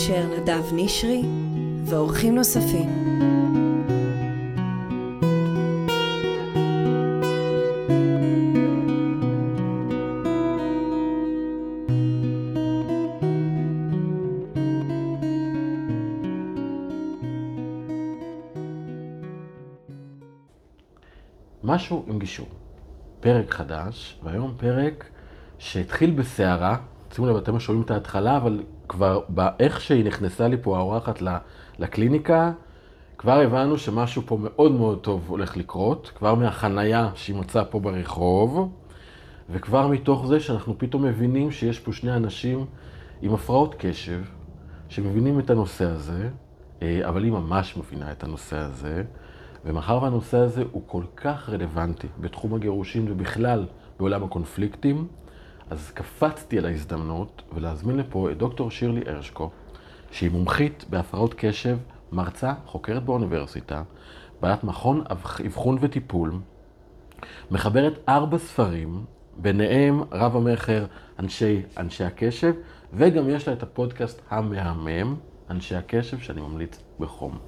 אשר נדב נשרי ואורחים נוספים. משהו עם גישור. פרק חדש, והיום פרק שהתחיל בסערה. שימו לב, אתם שומעים את ההתחלה, אבל כבר באיך שהיא נכנסה לי פה האורחת לקליניקה, כבר הבנו שמשהו פה מאוד מאוד טוב הולך לקרות, כבר מהחנייה שהיא מצאה פה ברחוב, וכבר מתוך זה שאנחנו פתאום מבינים שיש פה שני אנשים עם הפרעות קשב, שמבינים את הנושא הזה, אה, אבל היא ממש מבינה את הנושא הזה. ומאחר והנושא הזה הוא כל כך רלוונטי בתחום הגירושים ובכלל בעולם הקונפליקטים, אז קפצתי על ההזדמנות ולהזמין לפה את דוקטור שירלי הרשקו, שהיא מומחית בהפרעות קשב, מרצה, חוקרת באוניברסיטה, בעלת מכון אבחון וטיפול, מחברת ארבע ספרים, ביניהם רב המכר אנשי, אנשי הקשב, וגם יש לה את הפודקאסט המהמם, אנשי הקשב, שאני ממליץ בחום.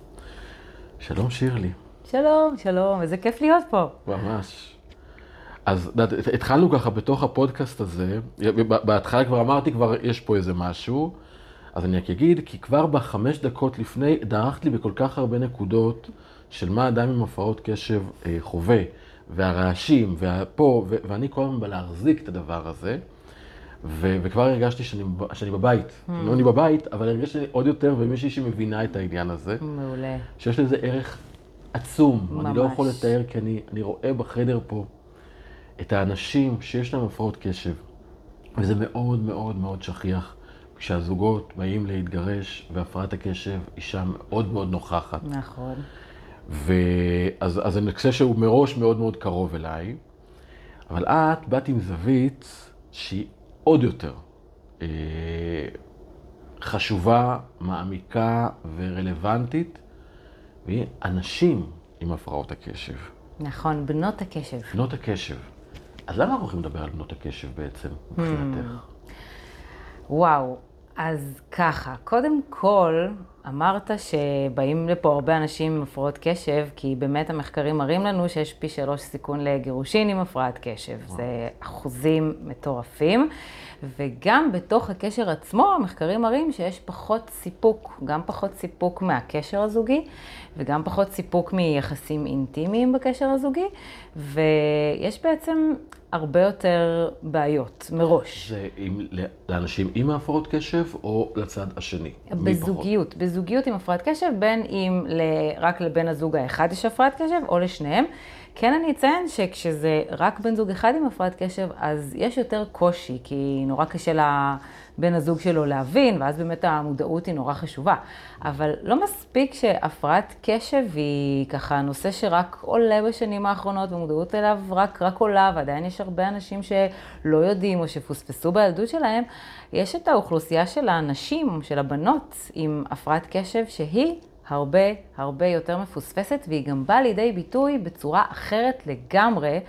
שלום שירלי. שלום, שלום, איזה כיף להיות פה. ממש. אז התחלנו ככה בתוך הפודקאסט הזה, בהתחלה כבר אמרתי, כבר יש פה איזה משהו, אז אני רק אגיד, כי כבר בחמש דקות לפני, דרכת לי בכל כך הרבה נקודות של מה אדם עם הפרעות קשב אה, חווה, והרעשים, והפה, ו- ואני כל הזמן בא להחזיק את הדבר הזה, ו- וכבר הרגשתי שאני, שאני בבית. Mm. לא אני בבית, אבל הרגשתי עוד יותר, ומישהי שמבינה את העניין הזה. מעולה. שיש לזה ערך עצום. ממש. אני לא יכול לתאר, כי אני, אני רואה בחדר פה את האנשים שיש להם הפרעות קשב, וזה מאוד מאוד מאוד שכיח. כשהזוגות באים להתגרש והפרעת הקשב היא שם מאוד מאוד נוכחת. נכון. ואז אז אני חושב שהוא מראש מאוד מאוד קרוב אליי, אבל את באת עם זווית שהיא עוד יותר אה, חשובה, מעמיקה ורלוונטית, והיא אנשים עם הפרעות הקשב. נכון, בנות הקשב. בנות הקשב. אז למה אנחנו הולכים לדבר על בנות הקשב בעצם, מבחינתך? Hmm. וואו, אז ככה, קודם כל, אמרת שבאים לפה הרבה אנשים עם הפרעות קשב, כי באמת המחקרים מראים לנו שיש פי שלוש סיכון לגירושין עם הפרעת קשב. וואו. זה אחוזים מטורפים. וגם בתוך הקשר עצמו, המחקרים מראים שיש פחות סיפוק, גם פחות סיפוק מהקשר הזוגי, וגם פחות סיפוק מיחסים אינטימיים בקשר הזוגי, ויש בעצם הרבה יותר בעיות מראש. זה עם, לאנשים עם הפרעות קשב או לצד השני? בזוגיות, בזוגיות עם הפרעת קשב, בין אם ל, רק לבן הזוג האחד יש הפרעת קשב או לשניהם. כן אני אציין שכשזה רק בן זוג אחד עם הפרעת קשב, אז יש יותר קושי, כי נורא קשה לבן הזוג שלו להבין, ואז באמת המודעות היא נורא חשובה. אבל לא מספיק שהפרעת קשב היא ככה נושא שרק עולה בשנים האחרונות, ומודעות אליו רק, רק עולה, ועדיין יש הרבה אנשים שלא יודעים או שפוספסו בילדות שלהם. יש את האוכלוסייה של הנשים, של הבנות עם הפרעת קשב, שהיא הרבה הרבה יותר מפוספסת, והיא גם באה לידי ביטוי בצורה אחרת לגמרי,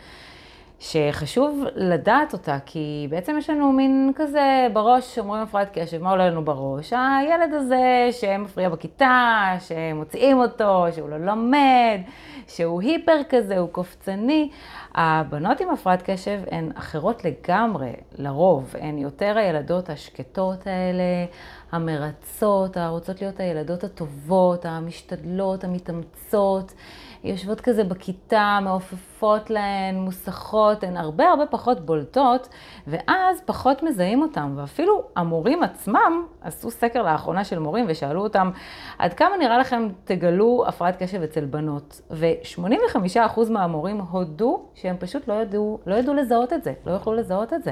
שחשוב לדעת אותה, כי בעצם יש לנו מין כזה בראש, אומרים הפרעת קשב, מה עולה לנו בראש? הילד הזה שמפריע בכיתה, שמוציאים אותו, שהוא לא לומד, שהוא היפר כזה, הוא קופצני. הבנות עם הפרעת קשב הן אחרות לגמרי, לרוב. הן יותר הילדות השקטות האלה, המרצות, הרוצות להיות הילדות הטובות, המשתדלות, המתאמצות. יושבות כזה בכיתה, מעופפות להן, מוסכות, הן הרבה הרבה פחות בולטות, ואז פחות מזהים אותן. ואפילו המורים עצמם עשו סקר לאחרונה של מורים ושאלו אותם, עד כמה נראה לכם תגלו הפרעת קשב אצל בנות? ו-85% מהמורים הודו שהם פשוט לא ידעו, לא ידעו לזהות את זה, לא יכלו לזהות את זה.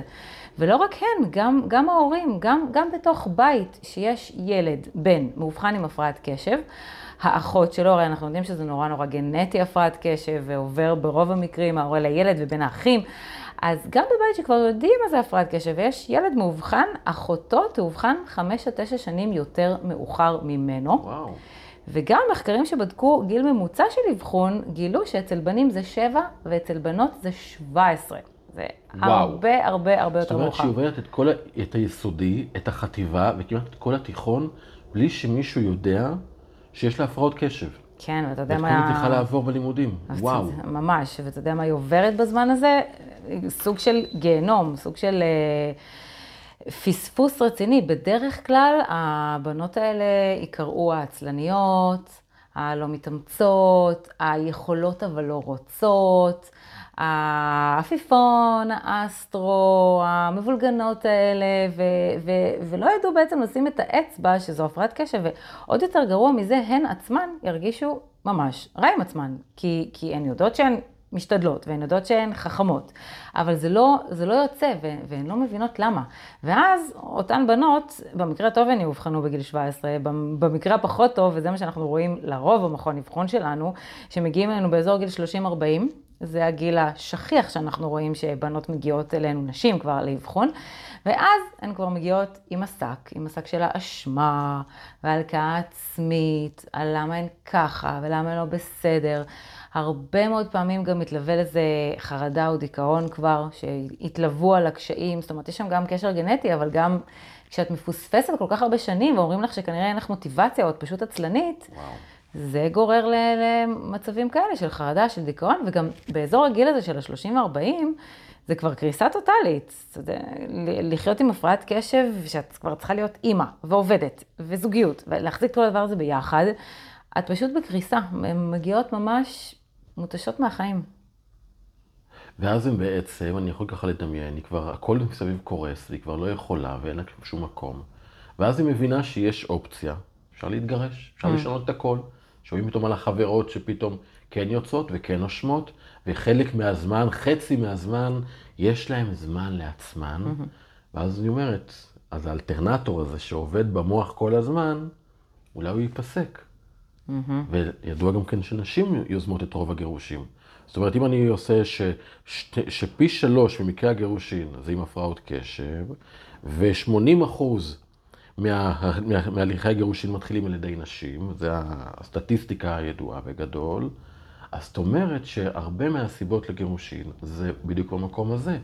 ולא רק הן, גם, גם ההורים, גם, גם בתוך בית שיש ילד, בן, מאובחן עם הפרעת קשב, האחות שלו, הרי אנחנו יודעים שזה נורא נורא גנטי הפרעת קשב, ועובר ברוב המקרים ההורה לילד ובין האחים. אז גם בבית שכבר יודעים מה זה הפרעת קשב, ויש ילד מאובחן, אחותו תאובחן חמש עד תשע שנים יותר מאוחר ממנו. וואו. וגם מחקרים שבדקו גיל ממוצע של אבחון, גילו שאצל בנים זה שבע ואצל בנות זה שבע עשרה. זה וואו. הרבה הרבה הרבה יותר מאוחר. זאת אומרת שהיא עוברת את, כל, את היסודי, את החטיבה וכמעט את כל התיכון בלי שמישהו יודע שיש לה הפרעות קשב. כן, ואתה יודע מה... כל זה צריכה לעבור בלימודים. וואו. ממש, ואתה יודע מה היא עוברת בזמן הזה? סוג של גיהנום, סוג של אה, פספוס רציני. בדרך כלל הבנות האלה ייקראו העצלניות, הלא מתאמצות, היכולות אבל לא רוצות, העפיפון, האסטרו, המבולגנות האלה, ו- ו- ולא ידעו בעצם לשים את האצבע שזו הפרעת קשב, ועוד יותר גרוע מזה, הן עצמן ירגישו ממש רע עם עצמן, כי, כי הן יודעות שהן משתדלות, והן יודעות שהן חכמות, אבל זה לא, זה לא יוצא, והן לא מבינות למה. ואז אותן בנות, במקרה הטוב הן יאובחנו בגיל 17, במ- במקרה הפחות טוב, וזה מה שאנחנו רואים לרוב במכון אבחון שלנו, שמגיעים אלינו באזור גיל 30-40, זה הגיל השכיח שאנחנו רואים שבנות מגיעות אלינו, נשים כבר לאבחון, ואז הן כבר מגיעות עם השק, עם השק של האשמה, והלקאה עצמית, על למה הן ככה, ולמה הן לא בסדר. הרבה מאוד פעמים גם מתלווה לזה חרדה או דיכאון כבר, שהתלוו על הקשיים, זאת אומרת, יש שם גם קשר גנטי, אבל גם כשאת מפוספסת כל כך הרבה שנים, ואומרים לך שכנראה אין לך מוטיבציה, או את פשוט עצלנית, וואו. זה גורר למצבים כאלה של חרדה, של דיכאון, וגם באזור הגיל הזה של ה-30-40, זה כבר קריסה טוטאלית. ל- לחיות עם הפרעת קשב, שאת כבר צריכה להיות אימא, ועובדת, וזוגיות, ולהחזיק כל הדבר הזה ביחד, את פשוט בקריסה. הן מגיעות ממש מותשות מהחיים. ואז הם בעצם, אני יכול ככה לדמיין, היא כבר, הכל מסביב קורס, והיא כבר לא יכולה, ואין לה שום מקום. ואז היא מבינה שיש אופציה, אפשר להתגרש, אפשר לשנות את הכל. שומעים פתאום על החברות שפתאום כן יוצאות וכן נושמות, וחלק מהזמן, חצי מהזמן, יש להם זמן לעצמן. ואז אני אומרת, אז האלטרנטור הזה שעובד במוח כל הזמן, אולי הוא ייפסק. וידוע גם כן שנשים יוזמות את רוב הגירושים. זאת אומרת, אם אני עושה ש, ש, שפי שלוש ממקרי הגירושין זה עם הפרעות קשב, ו-80 אחוז מה, מה, מהליכי הגירושין מתחילים על ידי נשים, זה הסטטיסטיקה הידועה בגדול, אז זאת אומרת שהרבה מהסיבות לגירושין זה בדיוק במקום הזה.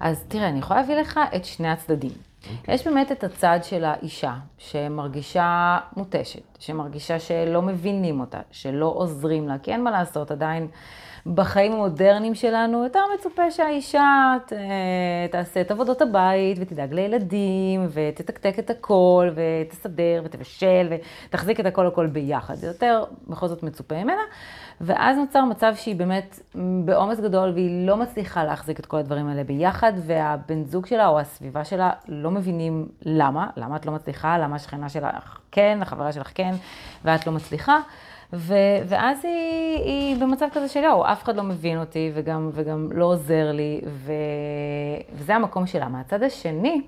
אז תראה, אני יכולה להביא לך את שני הצדדים. Okay. יש באמת את הצד של האישה, שמרגישה מותשת, שמרגישה שלא מבינים אותה, שלא עוזרים לה, כי אין מה לעשות, עדיין בחיים המודרניים שלנו יותר מצופה שהאישה ת, תעשה את עבודות הבית, ותדאג לילדים, ותתקתק את הכל, ותסדר, ותבשל, ותחזיק את הכל הכל ביחד. זה יותר בכל זאת מצופה ממנה. ואז נוצר מצב שהיא באמת בעומס גדול, והיא לא מצליחה להחזיק את כל הדברים האלה ביחד, והבן זוג שלה או הסביבה שלה לא מבינים למה, למה את לא מצליחה, למה השכנה שלך כן, החברה שלך כן, ואת לא מצליחה. ו- ואז היא, היא במצב כזה של יואו, אף אחד לא מבין אותי וגם, וגם לא עוזר לי, ו- וזה המקום שלה. מהצד השני,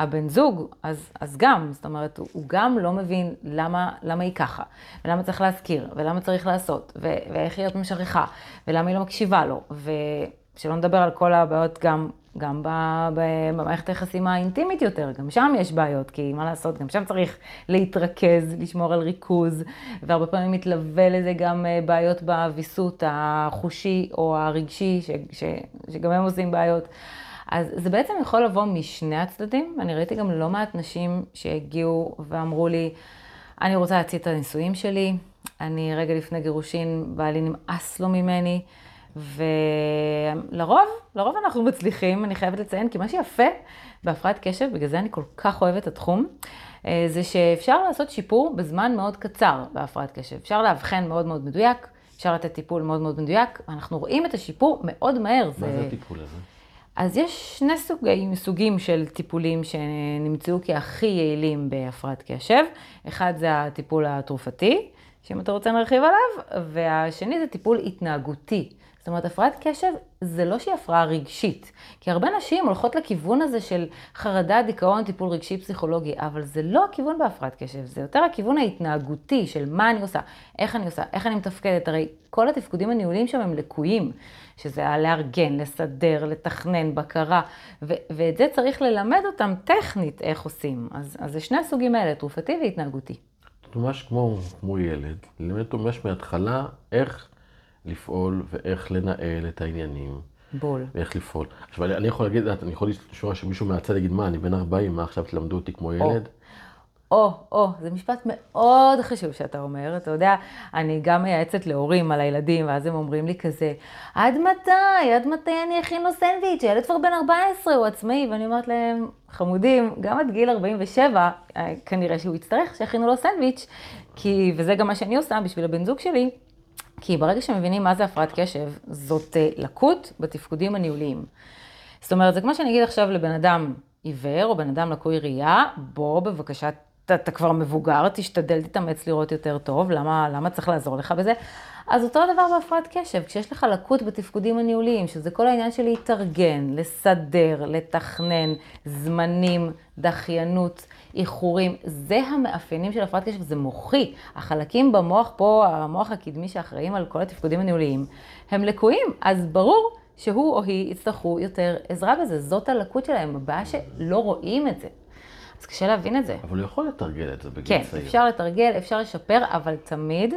הבן זוג, אז, אז גם, זאת אומרת, הוא, הוא גם לא מבין למה, למה היא ככה, ולמה צריך להזכיר, ולמה צריך לעשות, ו- ואיך היא עוד משכחה, ולמה היא לא מקשיבה לו, ושלא נדבר על כל הבעיות גם, גם במערכת היחסים האינטימית יותר, גם שם יש בעיות, כי מה לעשות, גם שם צריך להתרכז, לשמור על ריכוז, והרבה פעמים מתלווה לזה גם אה, בעיות בוויסות החושי או הרגשי, ש- ש- שגם הם עושים בעיות. אז זה בעצם יכול לבוא משני הצדדים. אני ראיתי גם לא מעט נשים שהגיעו ואמרו לי, אני רוצה להציע את הנישואים שלי, אני רגע לפני גירושין, בעלי נמאס לו ממני, ולרוב, לרוב אנחנו מצליחים, אני חייבת לציין, כי מה שיפה בהפרעת קשב, בגלל זה אני כל כך אוהבת את התחום, אה, זה שאפשר לעשות שיפור בזמן מאוד קצר בהפרעת קשב. אפשר לאבחן מאוד מאוד מדויק, אפשר לתת טיפול מאוד מאוד מדויק, ואנחנו רואים את השיפור מאוד מהר. מה זה הטיפול הזה? אז יש שני סוגים, סוגים של טיפולים שנמצאו כהכי יעילים בהפרעת קשב. אחד זה הטיפול התרופתי, שאם אתה רוצה נרחיב עליו, והשני זה טיפול התנהגותי. זאת אומרת, הפרעת קשב זה לא שהיא הפרעה רגשית, כי הרבה נשים הולכות לכיוון הזה של חרדה, דיכאון, טיפול רגשי פסיכולוגי, אבל זה לא הכיוון בהפרעת קשב, זה יותר הכיוון ההתנהגותי של מה אני עושה, איך אני עושה, איך אני מתפקדת. הרי כל התפקודים הניהוליים שם הם לקויים, שזה היה לארגן, לסדר, לתכנן, בקרה, ו- ואת זה צריך ללמד אותם טכנית איך עושים. אז, אז זה שני הסוגים האלה, תרופתי והתנהגותי. ממש כמו, כמו ילד, ללמד אותו ממש מההתחלה איך לפעול ואיך לנהל את העניינים. בול. ואיך לפעול. עכשיו, אני, אני יכול להגיד, אני יכול לשמוע שמישהו מהצד יגיד, מה, אני בן 40, מה עכשיו תלמדו אותי כמו ילד? או, או, זה משפט מאוד חשוב שאתה אומר, אתה יודע, אני גם מייעצת להורים על הילדים, ואז הם אומרים לי כזה, עד מתי, עד מתי אני אכין לו סנדוויץ', הילד כבר בן 14, הוא עצמאי, ואני אומרת להם, חמודים, גם עד גיל 47, אה, כנראה שהוא יצטרך שיכינו לו סנדוויץ', כי, וזה גם מה שאני עושה בשביל הבן זוג שלי, כי ברגע שמבינים מה זה הפרעת קשב, זאת אה, לקות בתפקודים הניהוליים. זאת אומרת, זה כמו שאני אגיד עכשיו לבן אדם עיוור או בן אדם לקוי ראייה, בוא בבקשה, אתה, אתה כבר מבוגר, תשתדל, תתאמץ לראות יותר טוב, למה, למה צריך לעזור לך בזה? אז אותו הדבר בהפרעת קשב, כשיש לך לקות בתפקודים הניהוליים, שזה כל העניין של להתארגן, לסדר, לתכנן, זמנים, דחיינות, איחורים, זה המאפיינים של הפרעת קשב, זה מוחי. החלקים במוח פה, המוח הקדמי שאחראים על כל התפקודים הניהוליים, הם לקויים, אז ברור שהוא או היא יצטרכו יותר עזרה בזה. זאת הלקות שלהם, הבעיה שלא רואים את זה. אז קשה להבין את זה. אבל הוא יכול לתרגל את זה בגיל כן, צעיר. כן, אפשר לתרגל, אפשר לשפר, אבל תמיד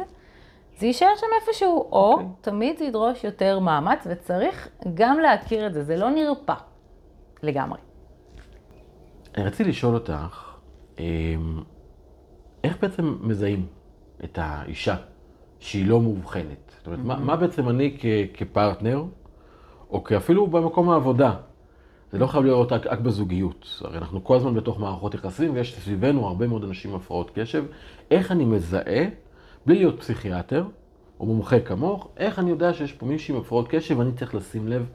זה יישאר שם איפשהו, או אוקיי. תמיד זה ידרוש יותר מאמץ, וצריך גם להכיר את זה, זה לא נרפא לגמרי. אני רציתי לשאול אותך, אמ, איך בעצם מזהים את האישה שהיא לא מאובחנת? זאת אומרת, מה, מה בעצם אני כ, כפרטנר, או כאפילו במקום העבודה, זה לא חייב להיות רק, בזוגיות. הרי אנחנו כל הזמן בתוך מערכות יחסים, ויש סביבנו הרבה מאוד אנשים עם הפרעות קשב. איך אני מזהה, בלי להיות פסיכיאטר, או מומחה כמוך, איך אני יודע שיש פה מישהי עם הפרעות קשב, ואני צריך לשים לב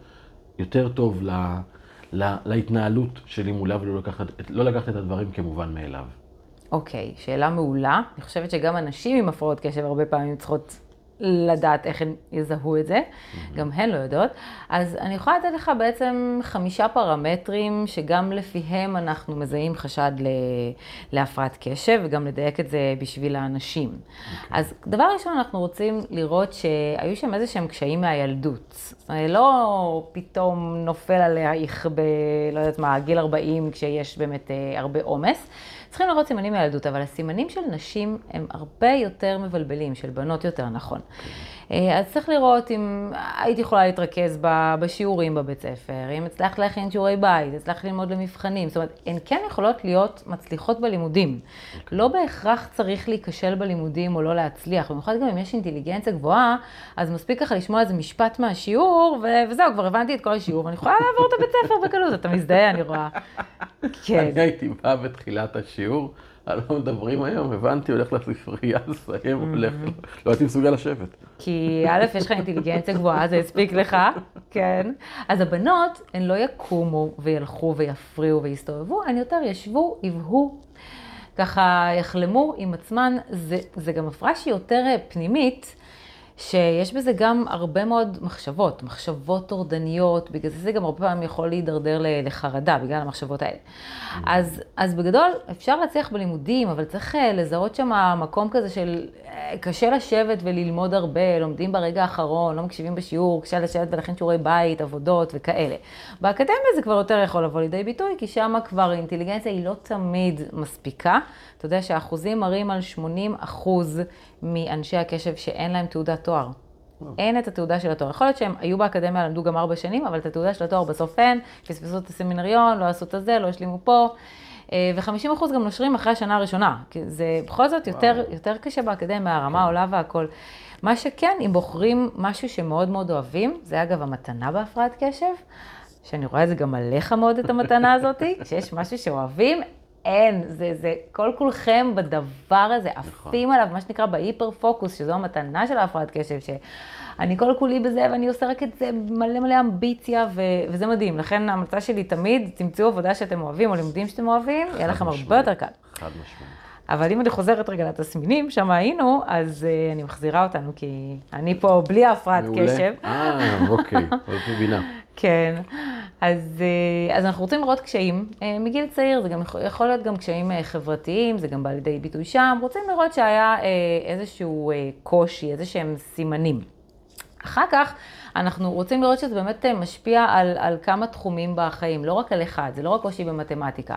יותר טוב ל, ל, להתנהלות שלי מולה, ולא לקחת, לא לקחת את הדברים כמובן מאליו. אוקיי, שאלה מעולה. אני חושבת שגם אנשים עם הפרעות קשב הרבה פעמים צריכות לדעת איך הן יזהו את זה, גם הן לא יודעות. אז אני יכולה לתת לך בעצם חמישה פרמטרים שגם לפיהם אנחנו מזהים חשד ל... להפרעת קשב, וגם לדייק את זה בשביל האנשים. אז דבר ראשון, אנחנו רוצים לראות שהיו שם איזה שהם קשיים מהילדות. לא פתאום נופל עלייך ב... לא יודעת מה, גיל 40, כשיש באמת אה, הרבה עומס. צריכים לראות סימנים מהילדות, אבל הסימנים של נשים הם הרבה יותר מבלבלים, של בנות יותר נכון. אז צריך לראות אם היית יכולה להתרכז בשיעורים בבית ספר, אם הצלחת להכין שיעורי בית, הצלחת ללמוד למבחנים, זאת אומרת, הן כן יכולות להיות מצליחות בלימודים. לא בהכרח צריך להיכשל בלימודים או לא להצליח, במיוחד גם אם יש אינטליגנציה גבוהה, אז מספיק ככה לשמוע איזה משפט מהשיעור, וזהו, כבר הבנתי את כל השיעור, ואני יכולה לעבור את הבית ספר בקלות, אתה מזדהה, אני רואה. כן. אני הייתי באה בתחילת השיעור. על מה מדברים היום, הבנתי, הולך לספרייה, לסיים, הולך, לא הייתי מסוגל לשבת. כי א', יש לך אינטליגנציה גבוהה, זה הספיק לך, כן. אז הבנות, הן לא יקומו וילכו ויפריעו ויסתובבו, הן יותר ישבו, יבהו, ככה יחלמו עם עצמן. זה, זה גם הפרעה שהיא יותר פנימית. שיש בזה גם הרבה מאוד מחשבות, מחשבות טורדניות, בגלל זה זה גם הרבה פעמים יכול להידרדר לחרדה, בגלל המחשבות האלה. אז, אז בגדול, אפשר להצליח בלימודים, אבל צריך לזהות שם מקום כזה של קשה לשבת וללמוד הרבה, לומדים ברגע האחרון, לא מקשיבים בשיעור, קשה לשבת ולהכין שיעורי בית, עבודות וכאלה. באקדמיה זה כבר יותר יכול לבוא לידי ביטוי, כי שם כבר אינטליגנציה היא לא תמיד מספיקה. אתה יודע שהאחוזים מראים על 80 אחוז מאנשי הקשב שאין להם תעודת תואר. אין את התעודה של התואר. יכול להיות שהם היו באקדמיה, למדו גם ארבע שנים, אבל את התעודה של התואר בסוף אין, פספסו את הסמינריון, לא עשו את הזה, לא השלימו פה. ו-50% אחוז גם נושרים אחרי השנה הראשונה. כי זה בכל זאת יותר, יותר קשה באקדמיה, הרמה עולה והכל. מה שכן, אם בוחרים משהו שמאוד מאוד אוהבים, זה אגב המתנה בהפרעת קשב, שאני רואה את זה גם עליך מאוד, את המתנה הזאת, כשיש משהו שאוהבים, אין, זה, זה כל כולכם בדבר הזה, עפים עליו, מה שנקרא בהיפר פוקוס, שזו המתנה של ההפרעת קשב, שאני כל כולי בזה ואני עושה רק את זה מלא מלא אמביציה, ו, וזה מדהים. לכן ההמלצה שלי תמיד, תמצאו עבודה שאתם אוהבים או לימודים שאתם אוהבים, יהיה לכם הרבה יותר קל. חד משמעית. אבל אם אני חוזרת רגע לתסמינים, שם היינו, אז uh, אני מחזירה אותנו, כי אני פה בלי ההפרעת קשב. אה, אוקיי, עוד מבינה. כן, אז, אז אנחנו רוצים לראות קשיים מגיל צעיר, זה גם יכול להיות גם קשיים חברתיים, זה גם בא לידי ביטוי שם, רוצים לראות שהיה איזשהו קושי, איזה שהם סימנים. אחר כך אנחנו רוצים לראות שזה באמת משפיע על, על כמה תחומים בחיים, לא רק על אחד, זה לא רק קושי במתמטיקה.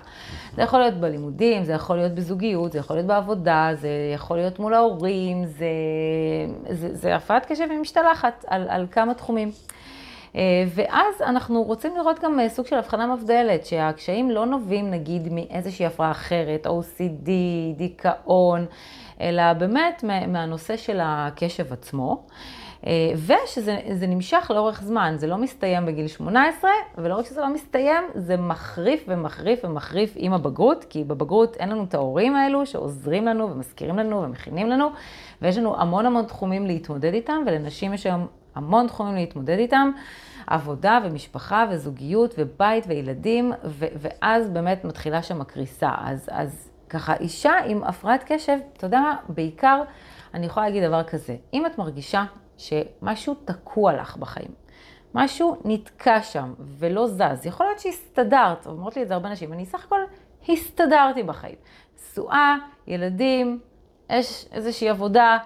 זה יכול להיות בלימודים, זה יכול להיות בזוגיות, זה יכול להיות בעבודה, זה יכול להיות מול ההורים, זה, זה, זה הפרעת קשב ומשתלחת על, על כמה תחומים. אה, ואז אנחנו רוצים לראות גם אה, סוג של הבחנה מבדלת, שהקשיים לא נובעים נגיד מאיזושהי הפרעה אחרת, OCD, דיכאון, אלא באמת מהנושא של הקשב עצמו. אה, ושזה נמשך לאורך זמן, זה לא מסתיים בגיל 18, ולא רק שזה לא מסתיים, זה מחריף ומחריף ומחריף עם הבגרות, כי בבגרות אין לנו את ההורים האלו שעוזרים לנו ומזכירים לנו ומכינים לנו, ויש לנו המון המון תחומים להתמודד איתם, ולנשים יש היום המון תחומים להתמודד איתם. עבודה ומשפחה וזוגיות ובית וילדים, ו- ואז באמת מתחילה שם הקריסה. אז, אז ככה, אישה עם הפרעת קשב, אתה יודע מה, בעיקר אני יכולה להגיד דבר כזה, אם את מרגישה שמשהו תקוע לך בחיים. משהו נתקע שם ולא זז. יכול להיות שהסתדרת, אומרות לי את זה הרבה נשים, אני סך הכל הסתדרתי בחיים. נשואה, ילדים, יש איזושהי עבודה,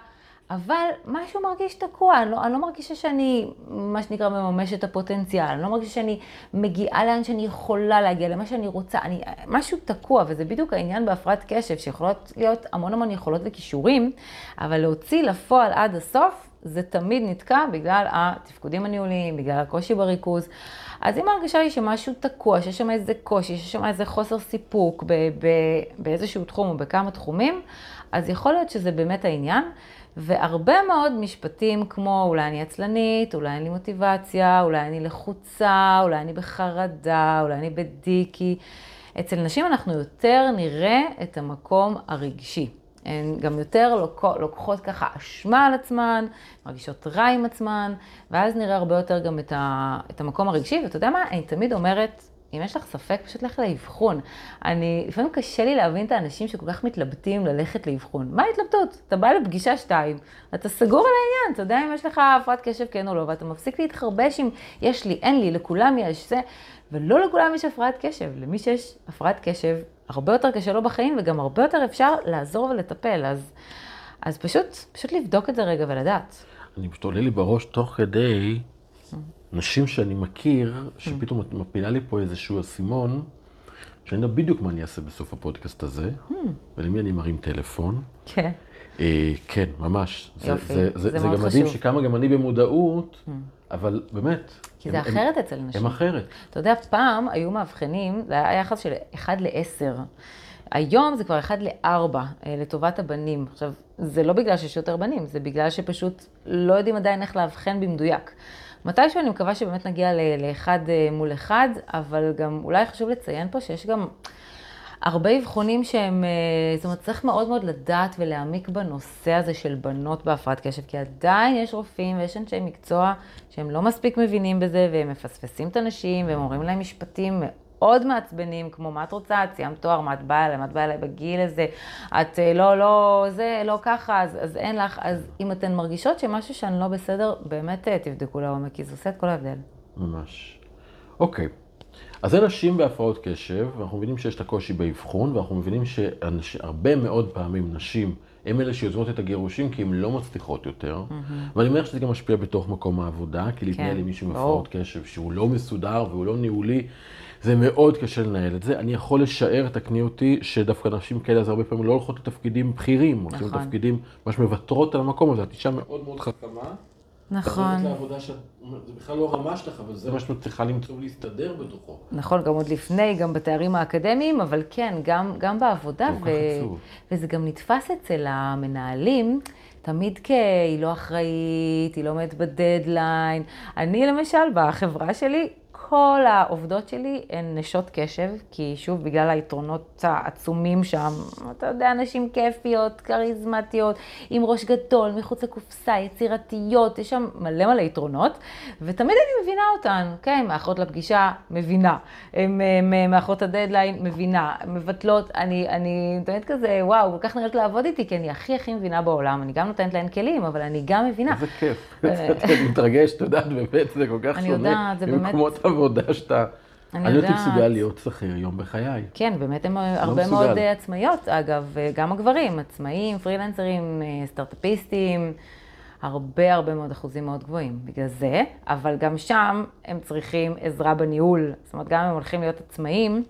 אבל משהו מרגיש תקוע, אני לא, אני לא מרגישה שאני, מה שנקרא, מממש את הפוטנציאל, אני לא מרגישה שאני מגיעה לאן שאני יכולה להגיע, למה שאני רוצה, אני, משהו תקוע, וזה בדיוק העניין בהפרעת קשב, שיכולות להיות המון המון יכולות וכישורים, אבל להוציא לפועל עד הסוף, זה תמיד נתקע בגלל התפקודים הניהוליים, בגלל הקושי בריכוז. אז אם ההרגשה היא שמשהו תקוע, שיש שם איזה קושי, שיש שם איזה חוסר סיפוק ב- ב- באיזשהו תחום או בכמה תחומים, אז יכול להיות שזה באמת העניין. והרבה מאוד משפטים כמו אולי אני עצלנית, אולי אין לי מוטיבציה, אולי אני לחוצה, אולי אני בחרדה, אולי אני בדיקי. אצל נשים אנחנו יותר נראה את המקום הרגשי. הן גם יותר לוקחות ככה אשמה על עצמן, מרגישות רע עם עצמן, ואז נראה הרבה יותר גם את, ה, את המקום הרגשי, ואתה יודע מה, אני תמיד אומרת, אם יש לך ספק, פשוט לך לאבחון. אני, לפעמים קשה לי להבין את האנשים שכל כך מתלבטים ללכת לאבחון. מה ההתלבטות? אתה בא לפגישה שתיים, אתה סגור על העניין, אתה יודע אם יש לך הפרעת קשב כן או לא, ואתה מפסיק להתחרבש אם יש לי, אין לי, לכולם יש זה, ולא לכולם יש הפרעת קשב. למי שיש הפרעת קשב, הרבה יותר קשה לו בחיים, וגם הרבה יותר אפשר לעזור ולטפל. אז, אז פשוט, פשוט לבדוק את זה רגע ולדעת. אני פשוט עולה לי בראש תוך כדי נשים שאני מכיר, שפתאום את מפילה לי פה איזשהו אסימון, שאני יודע בדיוק מה אני אעשה בסוף הפודקאסט הזה, ולמי אני מרים טלפון. כן. אה, כן, ממש. יופי, זה, זה, זה, מאוד גם מדהים חשוב. שכמה גם אני במודעות, אבל באמת. כי זה אחרת אצל נשים. הם אחרת. אתה יודע, פעם היו מאבחנים, זה היה יחס של 1 ל-10. היום זה כבר 1 ל-4 לטובת הבנים. עכשיו, זה לא בגלל שיש יותר בנים, זה בגלל שפשוט לא יודעים עדיין איך לאבחן במדויק. מתישהו אני מקווה שבאמת נגיע לאחד אה, מול אחד, אבל גם אולי חשוב לציין פה שיש גם הרבה אבחונים שהם, אה, זאת אומרת, צריך מאוד מאוד לדעת ולהעמיק בנושא הזה של בנות בהפרעת קשב, כי עדיין יש רופאים ויש אנשי מקצוע שהם לא מספיק מבינים בזה, והם מפספסים את הנשים, והם אומרים להם משפטים מעצבנים, כמו מה את רוצה, את סיימת תואר, מה את באה אליי, מה את באה אליי בגיל הזה, את אה, לא, לא, זה, לא ככה, אז, אז אין לך, אז אם אתן מרגישות שמשהו שאני לא בסדר, באמת אה, תבדקו לעומק, כי זה עושה את כל ההבדל. ממש. אוקיי. אז זה נשים בהפרעות קשב, ואנחנו מבינים שיש את הקושי באבחון, ואנחנו מבינים שהרבה מאוד פעמים נשים הן אלה שיוזמות את הגירושים כי הן לא מצליחות יותר. ואני אומר שזה גם משפיע בתוך מקום העבודה, כי להתנהל כן, עם מישהו עם. הפרעות קשב שהוא לא מסודר והוא לא ניהולי, זה מאוד קשה לנהל את זה. אני יכול לשער, תקני אותי, שדווקא נשים כאלה אז הרבה פעמים לא הולכות לתפקידים בכירים, הולכים נכון. לתפקידים ממש מוותרות על המקום הזה. את אישה מאוד מאוד חכמה. נכון. לעבודה שאת, זה בכלל לא הרמה שלך, אבל זה מה שאת צריכה למצוא ולהסתדר בתוכו. נכון, גם עוד לפני, גם בתארים האקדמיים, אבל כן, גם, גם בעבודה. עצוב. וזה גם נתפס אצל המנהלים, תמיד כהיא לא אחראית, היא לא עומדת בדדליין. אני למשל, בחברה שלי, כל העובדות שלי הן נשות קשב, כי שוב, בגלל היתרונות העצומים שם, אתה יודע, נשים כיפיות, כריזמטיות, עם ראש גדול, מחוץ לקופסה, יצירתיות, יש שם מלא מלא יתרונות, ותמיד אני מבינה אותן, כן, מאחרות לפגישה, מבינה, מאחרות הדדליין, מבינה, מבטלות, אני, אני תמיד כזה, וואו, כל כך נראית לעבוד איתי, כי אני הכי הכי מבינה בעולם, אני גם נותנת להן כלים, אבל אני גם מבינה. איזה כיף. את מתרגשת, את יודעת, באמת, זה כל כך אני שונה. יודעת, זה באמת- עבודה שאתה... אני אני לא יודעת. מסוגל להיות שכיר יום בחיי. כן, באמת הם הרבה מסוגל. מאוד אה, עצמאיות, אגב, אה, גם הגברים, עצמאים, פרילנסרים, אה, סטארט-אפיסטים, הרבה הרבה מאוד אחוזים מאוד גבוהים בגלל זה, אבל גם שם הם צריכים עזרה בניהול. זאת אומרת, גם אם הם הולכים להיות עצמאים,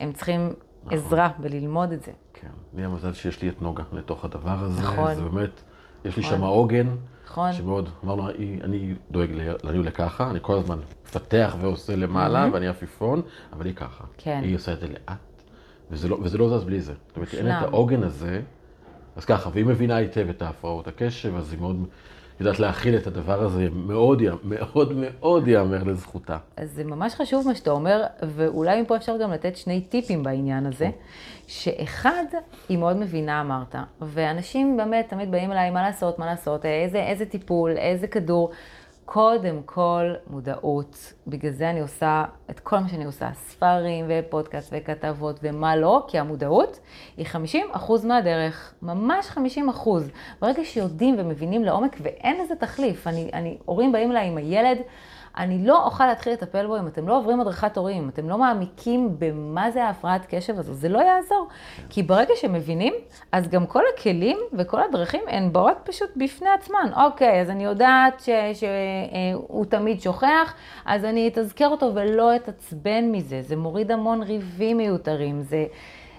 הם צריכים נכון. עזרה בללמוד את זה. כן, לי המזל שיש לי את נוגה לתוך הדבר הזה. נכון. זה באמת, יש לי נכון. שם עוגן. נכון. שמאוד, אמרנו, "היא- אני דואג לניהול לככה, אני כל הזמן מפתח ועושה למעלה, ואני עפיפון, אבל היא ככה. כן. היא עושה את זה לאט, וזה לא, וזה לא זז בלי זה. זאת אומרת, אין את. העוגן הזה, אז ככה, והיא מבינה היטב את ההפרעות הקשב, אז היא מאוד יודעת להכיל את הדבר הזה, מאוד, מאוד מאוד ייאמר לזכותה. אז זה ממש חשוב מה שאתה אומר, ואולי מפה אפשר גם לתת שני טיפים בעניין הזה. שאחד, היא מאוד מבינה, אמרת, ואנשים באמת תמיד באים אליי, מה לעשות, מה לעשות, איזה, איזה טיפול, איזה כדור. קודם כל, מודעות. בגלל זה אני עושה את כל מה שאני עושה, ספרים ופודקאסט וכתבות ומה לא, כי המודעות היא 50% מהדרך, ממש 50%. ברגע שיודעים ומבינים לעומק ואין לזה תחליף, אני, אני, הורים באים אליי עם הילד, אני לא אוכל להתחיל לטפל בו אם אתם לא עוברים הדרכת הורים, אם אתם לא מעמיקים במה זה ההפרעת קשב הזו, זה לא יעזור. כי ברגע שמבינים, אז גם כל הכלים וכל הדרכים הן באות פשוט בפני עצמן. אוקיי, אז אני יודעת שהוא תמיד שוכח, אז אני אתזכר אותו ולא אתעצבן מזה. זה מוריד המון ריבים מיותרים, זה...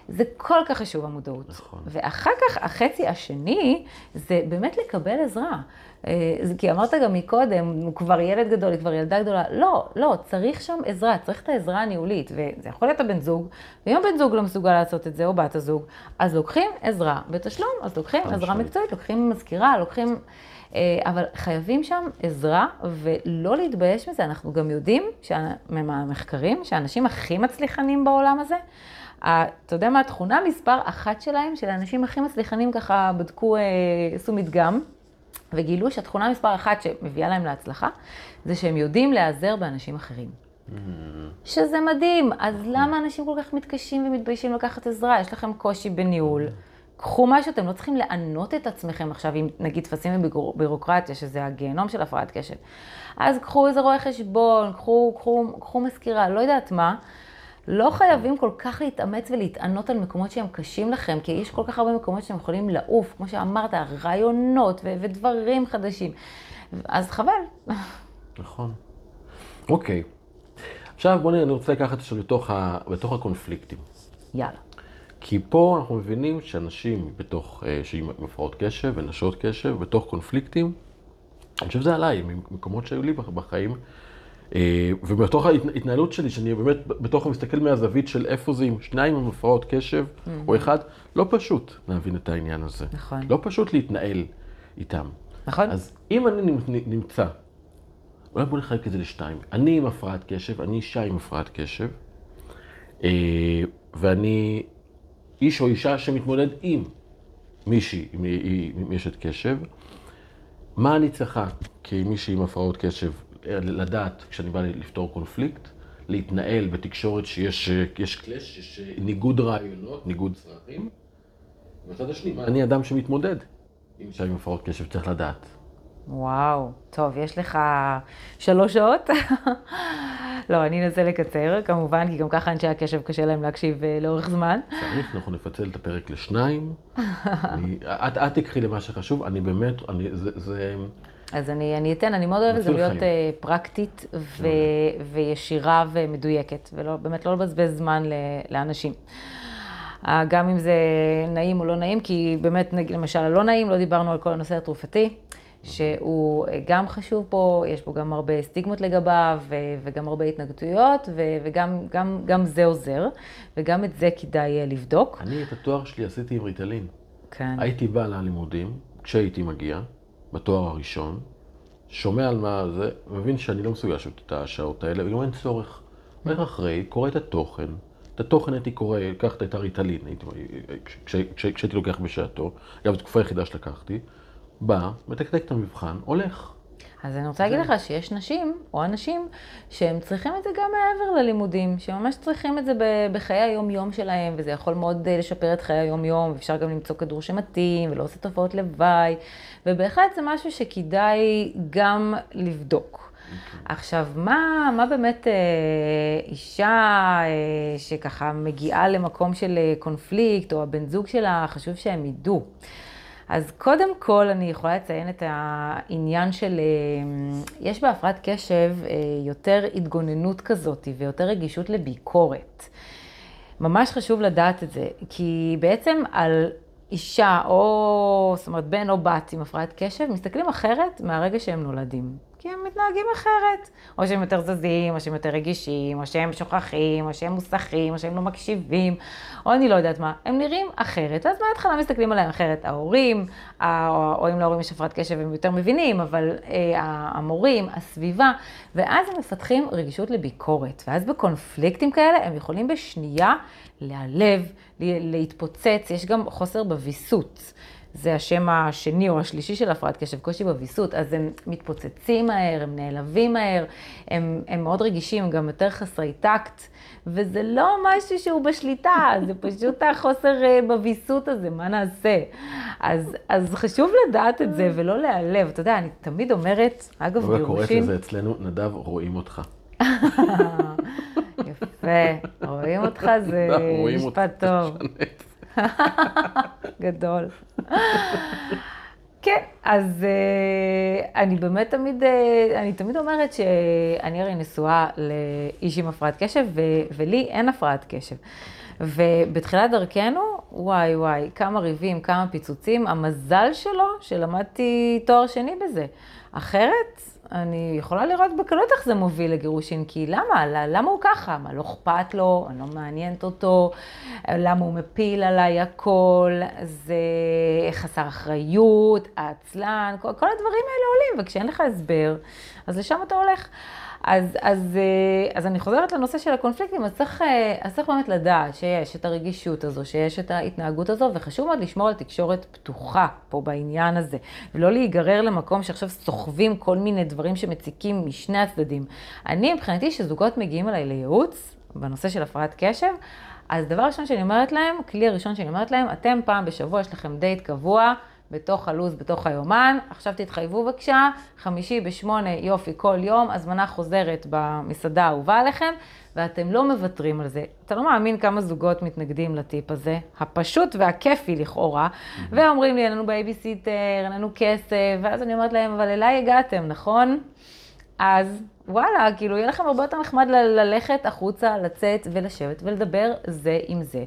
זה כל כך חשוב המודעות. נכון. ואחר כך, החצי השני, זה באמת לקבל עזרה. אה, זה- כי אמרת גם מקודם, הוא כבר ילד גדול, היא כבר ילדה גדולה. לא, לא, צריך שם עזרה, צריך את העזרה הניהולית. וזה יכול להיות הבן זוג, ואם הבן זוג לא מסוגל לעשות את זה, או בת הזוג, אז לוקחים עזרה בתשלום, אז לוקחים עזרה. מקצועית, לוקחים מזכירה, לוקחים... אה, אבל חייבים שם עזרה, ולא להתבייש מזה. אנחנו גם יודעים, מהמחקרים, שהאנשים הכי מצליחנים בעולם הזה, אתה יודע מה התכונה מספר אחת שלהם, של האנשים הכי מצליחנים ככה בדקו, אה, עשו מדגם, וגילו שהתכונה מספר אחת שמביאה להם להצלחה, זה שהם יודעים להיעזר באנשים אחרים. שזה מדהים, אז למה אנשים כל כך מתקשים ומתביישים לקחת עזרה? יש לכם קושי בניהול. קחו משהו, אתם לא צריכים לענות את עצמכם עכשיו עם נגיד טפסים בבירוקרטיה, שזה הגיהנום של הפרעת קשב. אז קחו איזה רואה חשבון, קחו, קחו, קחו מזכירה, לא יודעת מה. לא חייבים כל כך להתאמץ ולהתענות על מקומות שהם קשים לכם, כי יש כל כך הרבה מקומות שאתם יכולים לעוף, כמו שאמרת, רעיונות ו- ודברים חדשים. אז חבל. נכון. אוקיי. עכשיו בואו נראה, אני רוצה לקחת עכשיו לתוך, ה, בתוך הקונפליקטים. יאללה. כי פה אנחנו מבינים שאנשים בתוך, אה, שעם הפרעות קשב ונשות קשב, בתוך קונפליקטים, אני חושב שזה עליי, ממקומות שהיו לי בחיים, ובתוך ההתנהלות שלי, שאני באמת בתוך מסתכל מהזווית של איפה זה עם שניים עם הפרעות קשב, או אחד, לא פשוט להבין את העניין הזה. נכון. לא פשוט להתנהל איתם. נכון? אז אם אני נמצ- נמצא, אולי בוא נחלק את זה לשתיים. אני עם הפרעת קשב, אני אישה עם הפרעת קשב, אה, ואני איש או אישה שמתמודד עם מישהי, עם אשת קשב. מה אני צריכה כמישהי עם הפרעות קשב לדעת כשאני בא לפתור קונפליקט, להתנהל בתקשורת שיש יש קלאש, יש ניגוד רעיונות, ניגוד צרכים. ובצד השני, מה אני אדם שמתמודד עם אישה עם הפרעות קשב, צריך לדעת. וואו, טוב, יש לך שלוש שעות? לא, אני אנסה לקצר, כמובן, כי גם ככה אנשי הקשב קשה להם להקשיב אה, לאורך זמן. צריך, אנחנו נפצל את הפרק לשניים. אני, את, את תקחי למה שחשוב, אני באמת, אני, זה, זה, אז אני, אני אתן, אני מאוד אוהבת גם להיות. אה, פרקטית ו, וישירה ומדויקת, ובאמת לא לבזבז זמן ל, לאנשים. אה, גם אם זה נעים או לא נעים, כי באמת, נגיד, למשל, הלא נעים, לא דיברנו על כל הנושא התרופתי, שהוא אה, גם חשוב פה, יש פה גם הרבה סטיגמות לגביו, ו- וגם הרבה התנגדויות, ו- וגם גם, גם זה עוזר, וגם את זה כדאי לבדוק. אני את התואר שלי עשיתי עם ריטלין. כן. הייתי בא ללימודים, כשהייתי מגיע, בתואר הראשון, שומע על מה זה, מבין שאני לא מסוגל לשבת את השעות האלה, וגם אין צורך. אומר אחרי, קורא את התוכן. את התוכן הייתי קורא, לקחת את הריטלין, הייתי, כש, כש, כשהייתי לוקח בשעתו, אגב, זו תקופה היחידה שלקחתי, בא, מתקתק את המבחן, הולך. אז אני רוצה להגיד לך שיש נשים, או אנשים, שהם צריכים את זה גם מעבר ללימודים, שממש צריכים את זה בחיי היום-יום שלהם, וזה יכול מאוד אה, לשפר את חיי היום-יום, ואפשר גם למצוא כדור שמתאים, ולא עושה תופעות לוואי, ובהחלט זה משהו שכדאי גם לבדוק. עכשיו, מה, מה באמת אה, אישה אה, שככה מגיעה למקום של אה, קונפליקט, או הבן זוג שלה, חשוב שהם ידעו. אז קודם כל אני יכולה לציין את העניין של, אה, יש בהפרעת קשב אה, יותר התגוננות כזאת ויותר רגישות לביקורת. ממש חשוב לדעת את זה, כי בעצם על אישה, או, זאת אומרת, בן או בת עם הפרעת קשב, מסתכלים אחרת מהרגע שהם נולדים. כי הם מתנהגים אחרת. או שהם יותר זזים, או שהם יותר רגישים, או שהם שוכחים, או שהם מוסכים, או שהם לא מקשיבים, או אני לא יודעת מה. הם נראים אחרת, ואז מההתחלה מסתכלים עליהם אחרת. ההורים, או אם להורים יש הפרעת קשב הם יותר מבינים, אבל אה, המורים, הסביבה, ואז הם מפתחים רגישות לביקורת. ואז בקונפליקטים כאלה הם יכולים בשנייה להיעלב, להתפוצץ, יש גם חוסר בוויסות. זה השם השני או השלישי של הפרעת קשב, קושי בוויסות, אז הם מתפוצצים מהר, הם נעלבים מהר, הם, הם מאוד רגישים, גם יותר חסרי טקט, וזה לא משהו שהוא בשליטה, זה פשוט החוסר אה, בוויסות הזה, מה נעשה? אז, אז חשוב לדעת את זה ולא להיעלב. אתה יודע, אני תמיד אומרת, אגב, גירושין... קוראת לזה אצלנו, נדב, רואים אותך. יפה, רואים אותך זה משפט טוב. גדול. כן, אז uh, אני באמת תמיד, uh, אני תמיד אומרת שאני הרי נשואה לאיש עם הפרעת קשב, ו- ולי אין הפרעת קשב. ובתחילת דרכנו, וואי וואי, כמה ריבים, כמה פיצוצים, המזל שלו שלמדתי תואר שני בזה. אחרת, אני יכולה לראות בקלות איך זה מוביל לגירושין, כי למה? למה הוא ככה? מה, לא אכפת לו? אני לא מעניינת אותו? למה הוא מפיל עליי הכל? זה חסר אחריות, עצלן, כל, כל הדברים האלה עולים, וכשאין לך הסבר, אז לשם אתה הולך. אז, אז, אה, אז אני חוזרת לנושא של הקונפליקטים, אז צריך, אה, אז צריך באמת לדעת שיש את הרגישות הזו, שיש את ההתנהגות הזו, וחשוב מאוד לשמור על תקשורת פתוחה פה בעניין הזה, ולא להיגרר למקום שעכשיו סוחבים כל מיני דברים שמציקים משני הצדדים. אני, מבחינתי, שזוגות מגיעים אליי לייעוץ, בנושא של הפרעת קשב, אז דבר ראשון שאני אומרת להם, כלי הראשון שאני אומרת להם, אתם פעם בשבוע יש לכם דייט קבוע, בתוך הלו"ז, בתוך היומן. עכשיו תתחייבו בבקשה, חמישי בשמונה, יופי, כל יום, הזמנה חוזרת במסעדה האהובה עליכם, ואתם לא מוותרים על זה. אתה לא מאמין כמה זוגות מתנגדים לטיפ הזה, הפשוט והכיפי לכאורה. ואומרים לי, אין לנו בייביסיטר, אין לנו כסף, ואז אני אומרת להם, אבל אליי הגעתם, נכון? אז וואלה, כאילו, יהיה לכם הרבה יותר נחמד ללכת החוצה, לצאת ולשבת ולדבר זה עם זה.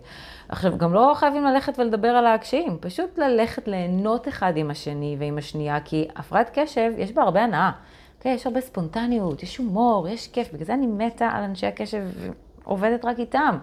עכשיו, גם לא חייבים ללכת ולדבר על הקשיים, פשוט ללכת ליהנות אחד עם השני ועם השנייה, כי הפרעת קשב, יש בה הרבה הנאה. אוקיי? יש הרבה ספונטניות, יש הומור, יש כיף, בגלל זה אני מתה על אנשי הקשב עובדת רק איתם.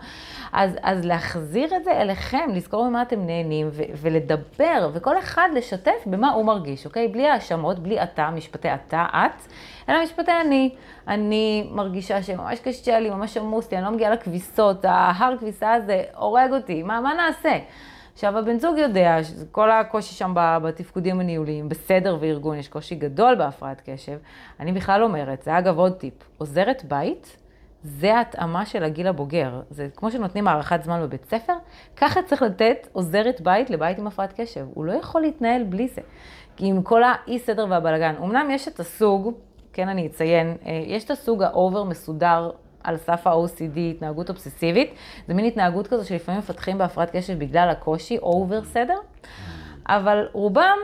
אז, אז להחזיר את זה אליכם, לזכור ממה אתם נהנים ו- ולדבר, וכל אחד לשתף במה הוא מרגיש, אוקיי? בלי האשמות, בלי אתה, משפטי אתה, את, אלא משפטי אני. אני מרגישה שממש קשה לי, ממש עמוס לי, אני לא מגיעה לכביסות, ההר כביסה הזה הורג אותי, מה, מה נעשה? עכשיו, הבן זוג יודע שכל הקושי שם בתפקודים הניהוליים, בסדר וארגון, יש קושי גדול בהפרעת קשב. אני בכלל אומרת, זה אגב עוד טיפ, עוזרת בית, זה ההתאמה של הגיל הבוגר. זה כמו שנותנים הארכת זמן בבית ספר, ככה צריך לתת עוזרת בית לבית עם הפרעת קשב. הוא לא יכול להתנהל בלי זה. עם כל האי סדר והבלגן. אמנם יש את הסוג, כן אני אציין, אה, יש את הסוג ה over מסודר על סף ה-OCD, התנהגות אובססיבית. זה מין התנהגות כזו שלפעמים מפתחים בהפרעת קשב בגלל הקושי, אובר סדר. אבל רובם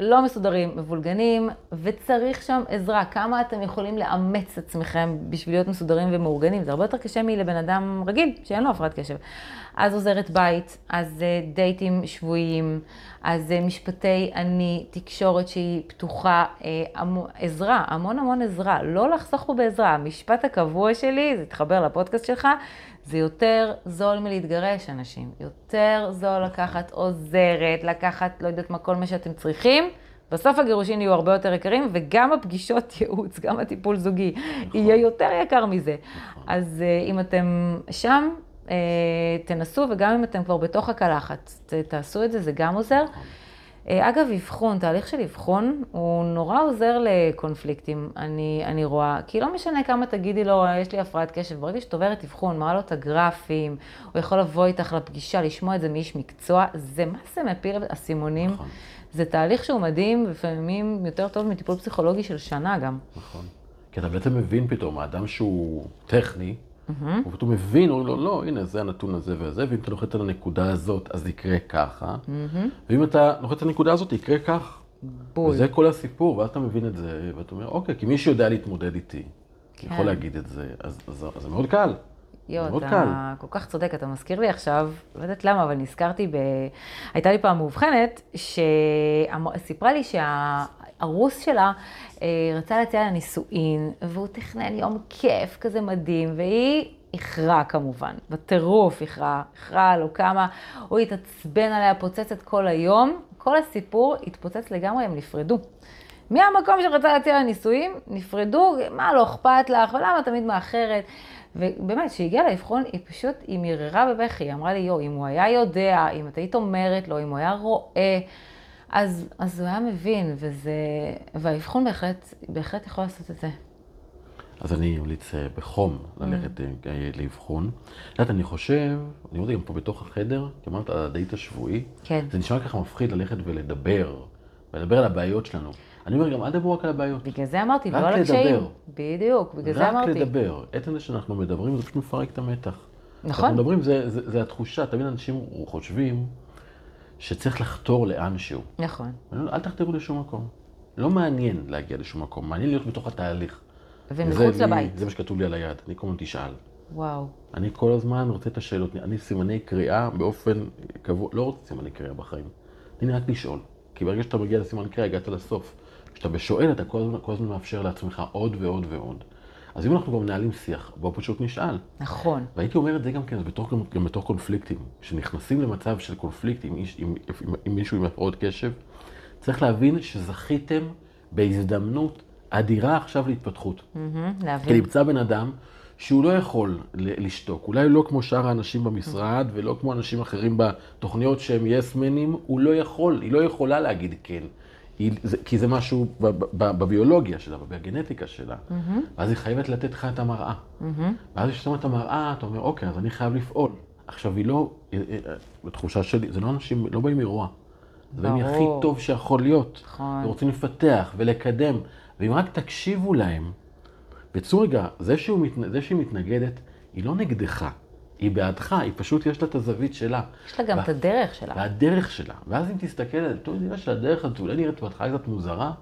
לא מסודרים, מבולגנים, וצריך שם עזרה. כמה אתם יכולים לאמץ עצמכם בשביל להיות מסודרים ומאורגנים? זה הרבה יותר קשה מלבן אדם רגיל, שאין לו הפרעת קשב. אז עוזרת בית, אז אה, דייטים שבועיים, אז אה, משפטי אני, תקשורת שהיא פתוחה, אה, עזרה, המון המון עזרה. לא לחסוך פה בעזרה. המשפט הקבוע שלי, זה יתחבר לפודקאסט שלך, זה יותר זול מלהתגרש, אנשים. יותר זול לקחת עוזרת, לקחת, לא יודעת מה, כל מה שאתם צריכים. בסוף הגירושין יהיו הרבה יותר יקרים, וגם הפגישות ייעוץ, גם הטיפול זוגי, נכון. יהיה יותר יקר מזה. נכון. אז אם אתם שם, אה, תנסו, וגם אם אתם כבר בתוך הקלחת, תעשו את זה, זה גם עוזר. אה, אגב, אבחון, תהליך של אבחון, הוא נורא עוזר לקונפליקטים, אני, אני רואה. כי לא משנה כמה תגידי לו, יש לי הפרעת קשב, ברגע שאת עוברת אבחון, מראה לו את הגרפים, הוא יכול לבוא איתך לפגישה, לשמוע את זה מאיש מקצוע, זה מה זה מפיל אסימונים. נכון. זה תהליך שהוא מדהים, לפעמים יותר טוב מטיפול פסיכולוגי של שנה גם. נכון. כי אתה בעצם מבין פתאום, האדם שהוא טכני, Mm-hmm. הוא פתאום מבין, אומרים לו, לא, הנה, זה הנתון הזה וזה, ואם אתה לוחץ על הנקודה הזאת, אז יקרה ככה, mm-hmm. ואם אתה לוחץ על הנקודה הזאת, יקרה כך. בול. וזה כל הסיפור, ואז אתה מבין את זה, ואתה אומר, אוקיי, כי מי שיודע להתמודד איתי, כן. יכול להגיד את זה, אז, אז, אז זה מאוד קל. יואו, אתה קל. כל כך צודק, אתה מזכיר לי עכשיו, לא יודעת למה, אבל נזכרתי ב... הייתה לי פעם מאובחנת, שסיפרה לי שהארוס שלה אה, רצה להציע לה נישואין, והוא תכנן יום כיף כזה מדהים, והיא איחרה כמובן, בטירוף איחרה, איחרה לו כמה, הוא התעצבן עליה, פוצצת כל היום, כל הסיפור התפוצץ לגמרי, הם נפרדו. מהמקום שרצה להציע לה נישואים, נפרדו, מה לא אכפת לך, ולמה תמיד מאחרת. ובאמת, כשהיא הגיעה לאבחון, היא פשוט, היא מיררה בבכי, היא אמרה לי, יואו, אם הוא היה יודע, אם את היית אומרת לו, אם הוא היה רואה, אז, אז הוא היה מבין, וזה, והאבחון בהחלט, בהחלט יכול לעשות את זה. אז אני אמליץ אה, בחום ללכת אה, לאבחון. את יודעת, אני חושב, אני אומר גם פה בתוך החדר, כי אמרת על הדייט השבועי, כן. זה נשמע ככה מפחיד ללכת ולדבר, ולדבר על הבעיות שלנו. אני אומר גם, אל תדברו רק על הבעיות. בגלל זה אמרתי, רק ולא על הקשיים. לדבר. בדיוק, בגלל זה רק אמרתי. לדבר. עצם זה שאנחנו מדברים, זה פשוט מפרק את המתח. נכון. אנחנו מדברים, זה, זה, זה התחושה, תמיד אנשים חושבים שצריך לחתור לאנשהו. נכון. אני אל תחתרו לשום מקום. לא מעניין להגיע לשום מקום, מעניין להיות בתוך התהליך. ומחוץ וזה לי- לבית. זה מה שכתוב לי על היד, אני כל הזמן תשאל. וואו. אני כל הזמן רוצה את השאלות, אני סימני קריאה באופן קבוע, לא רוצה סימני קריאה בחיים. לי רק לשאול. כי ברגע שאתה מגיע לסימן קריאה, הגעת לסוף. כשאתה בשואל, אתה כל הזמן, כל הזמן מאפשר לעצמך עוד ועוד ועוד. אז אם אנחנו כבר מנהלים שיח, בוא פשוט נשאל. נכון. והייתי אומר את זה גם כן, זה בתוך, גם, גם בתוך קונפליקטים. כשנכנסים למצב של קונפליקט עם, איש, עם, עם, עם מישהו עם הפרעות קשב, צריך להבין שזכיתם בהזדמנות אדירה עכשיו להתפתחות. כי להבין. נמצא בן אדם שהוא לא יכול לשתוק. אולי לא כמו שאר האנשים במשרד, ולא כמו אנשים אחרים בתוכניות שהם יסמנים, הוא לא יכול, היא לא יכולה להגיד כן. כי זה משהו בביולוגיה שלה, בגנטיקה שלה. ואז היא חייבת לתת לך את המראה. ואז כשאתה אומר את המראה, אתה אומר, אוקיי, אז אני חייב לפעול. עכשיו, היא לא, אה, אה, אה, בתחושה שלי, זה לא אנשים, לא באים מרוע. זה באים הכי. טוב שיכול להיות. נכון. ורוצים לפתח ולקדם. ואם רק תקשיבו להם, וצאו רגע, זה, שהוא מת, זה שהיא מתנגדת, היא לא נגדך, היא בעדך, היא פשוט יש לה את הזווית שלה. יש לה גם וה- את הדרך שלה. והדרך שלה. ואז אם תסתכל על טוב, נראה שהדרך הזאת אולי נראית בהתחלה קצת מוזרה,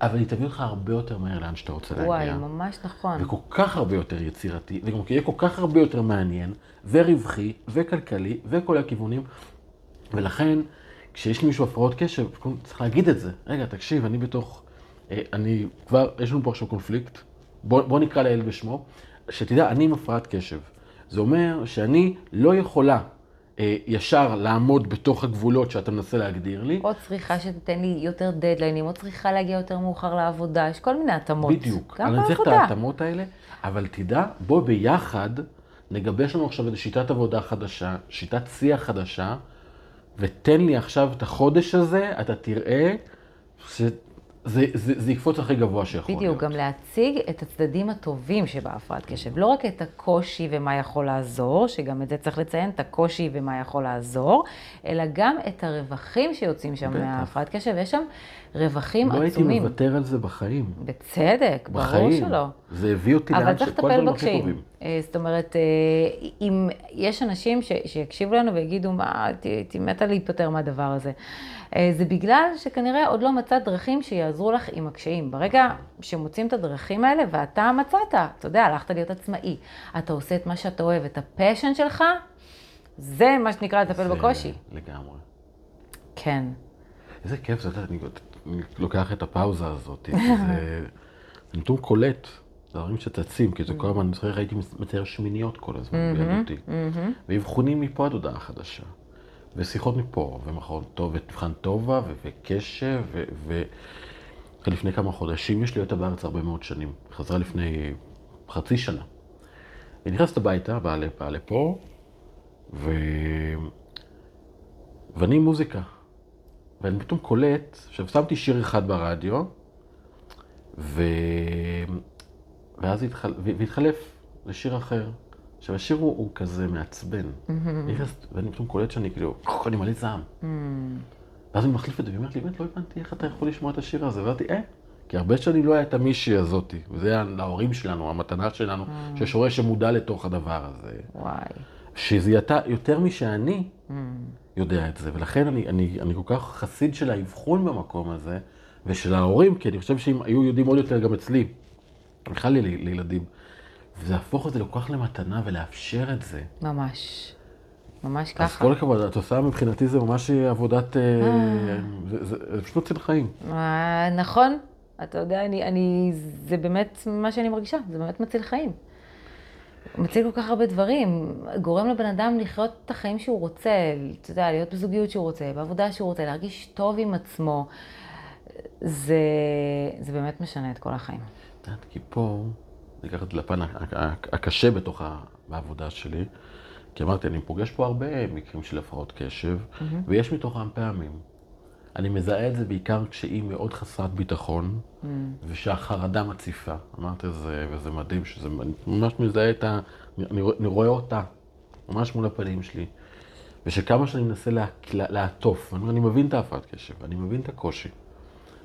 אבל היא תביא אותך הרבה יותר מהר לאן שאתה רוצה להגיע. וואי, ממש נכון. וכל כך הרבה יותר יצירתי, וגם יהיה כל כך הרבה יותר מעניין, ורווחי, וכלכלי, וכל הכיוונים. ולכן, כשיש למישהו הפרעות קשב, צריך להגיד את זה. רגע, תקשיב, אני בתוך... אה, אני כבר, יש לנו פה עכשיו קונפליקט, בוא, בוא נקרא לאל בשמו, שתדע, אני עם הפרעת קשב. זה אומר שאני לא יכולה אה, ישר לעמוד בתוך הגבולות שאתה מנסה להגדיר לי. או צריכה שתיתן לי יותר דדליינים, או צריכה להגיע יותר מאוחר לעבודה, יש כל מיני התאמות. בדיוק. גם אני צריך את בעבודה. ההתאמות האלה, אבל תדע, בוא ביחד נגבש לנו עכשיו איזו שיטת עבודה חדשה, שיטת שיח חדשה, ותן לי עכשיו את החודש הזה, אתה תראה זה, זה, זה יקפוץ הכי גבוה שיכול להיות. בדיוק, גם להציג את הצדדים הטובים שבהפרעת קשב. לא רק את הקושי ומה יכול לעזור, שגם את זה צריך לציין, את הקושי ומה יכול לעזור, אלא גם את הרווחים שיוצאים שם בטח. מהפרעת קשב, ויש שם רווחים לא הייתי עצומים. מוותר על זה בחיים. בצדק, ברור בחיים. שלא. זה הביא אותי לאן שכל הדברים הכי. טובים. אה, זאת אומרת, אה, אם יש אנשים ש- שיקשיבו לנו ויגידו, מה, הייתי- מתה להיפטר מהדבר הזה. אה, זה בגלל שכנראה עוד לא מצאת דרכים שיעזרו לך עם הקשיים. ברגע שמוצאים את הדרכים האלה ואתה מצאת, אתה יודע, הלכת להיות עצמאי, אתה עושה את מה שאתה אוהב, את הפשן שלך, זה מה שנקרא לטפל זה בקושי. לגמרי. כן. איזה כיף זה, אתה יודע, אני אני לוקח את הפאוזה הזאת, זה נתון קולט, זה דברים שצצים, כי זה כל הזמן, אני זוכר, הייתי מצייר שמיניות כל הזמן בילדותי, ואבחונים מפה עד הודעה חדשה, ושיחות מפה, ומכון טוב, ומבחן טובה, וקשב, ו... לפני כמה חודשים, יש לי אותה בארץ הרבה מאוד שנים, חזרה לפני חצי שנה. היא נכנסת הביתה, באה לפה, לפה, ו... ואני עם מוזיקה. ואני פתאום קולט, עכשיו שמתי שיר אחד ברדיו, ו... ואז התחל... והתחלף לשיר אחר. עכשיו, השיר הוא, הוא כזה מעצבן. נכנס- ואני פתאום קולט שאני כאילו, אני מלא זעם. ואז אני מחליף את זה, והיא אומרת לי, באמת, לא הבנתי איך אתה יכול לשמוע את השיר הזה. ואמרתי, אה, כי הרבה שנים לא הייתה מישהי הזאתי. וזה היה להורים שלנו, המתנה שלנו, שיש הורה שמודע לתוך הדבר הזה. וואי. שזיהתה יותר משאני יודע את זה, ולכן אני, אני, אני כל כך חסיד של האבחון במקום הזה, ושל ההורים, כי אני חושב שאם היו יודעים עוד יותר גם אצלי, בכלל לילדים, ולהפוך את זה כל כך למתנה ולאפשר את זה. ממש. ממש אז ככה. כל הכבוד, את עושה מבחינתי זה ממש עבודת... אה, זה- זה זה פשוט מציל חיים. אה, נכון, אתה יודע, אני, אני, זה באמת מה שאני מרגישה, זה באמת מציל חיים. מציל כל כך הרבה דברים, גורם לבן אדם לחיות את החיים שהוא רוצה, אתה יודע, להיות בזוגיות שהוא רוצה, בעבודה שהוא רוצה, להרגיש טוב עם עצמו. זה, זה באמת משנה את כל החיים. יודעת, כי פה, אני אקח את זה לפן הקשה בתוך ה... בעבודה שלי, כי אמרתי, אני פוגש פה הרבה מקרים של הפרעות קשב, ויש מתוכם פעמים. אני מזהה את זה בעיקר כשהיא מאוד חסרת ביטחון, ושהחרדה מציפה. אמרתי, זה, וזה מדהים, שזה, אני ממש מזהה את ה... אני, אני רואה אותה, ממש מול הפנים שלי. ושכמה שאני מנסה לה, לה, לעטוף, אני, אומר, אני מבין את ההפרעת קשב, אני מבין את הקושי.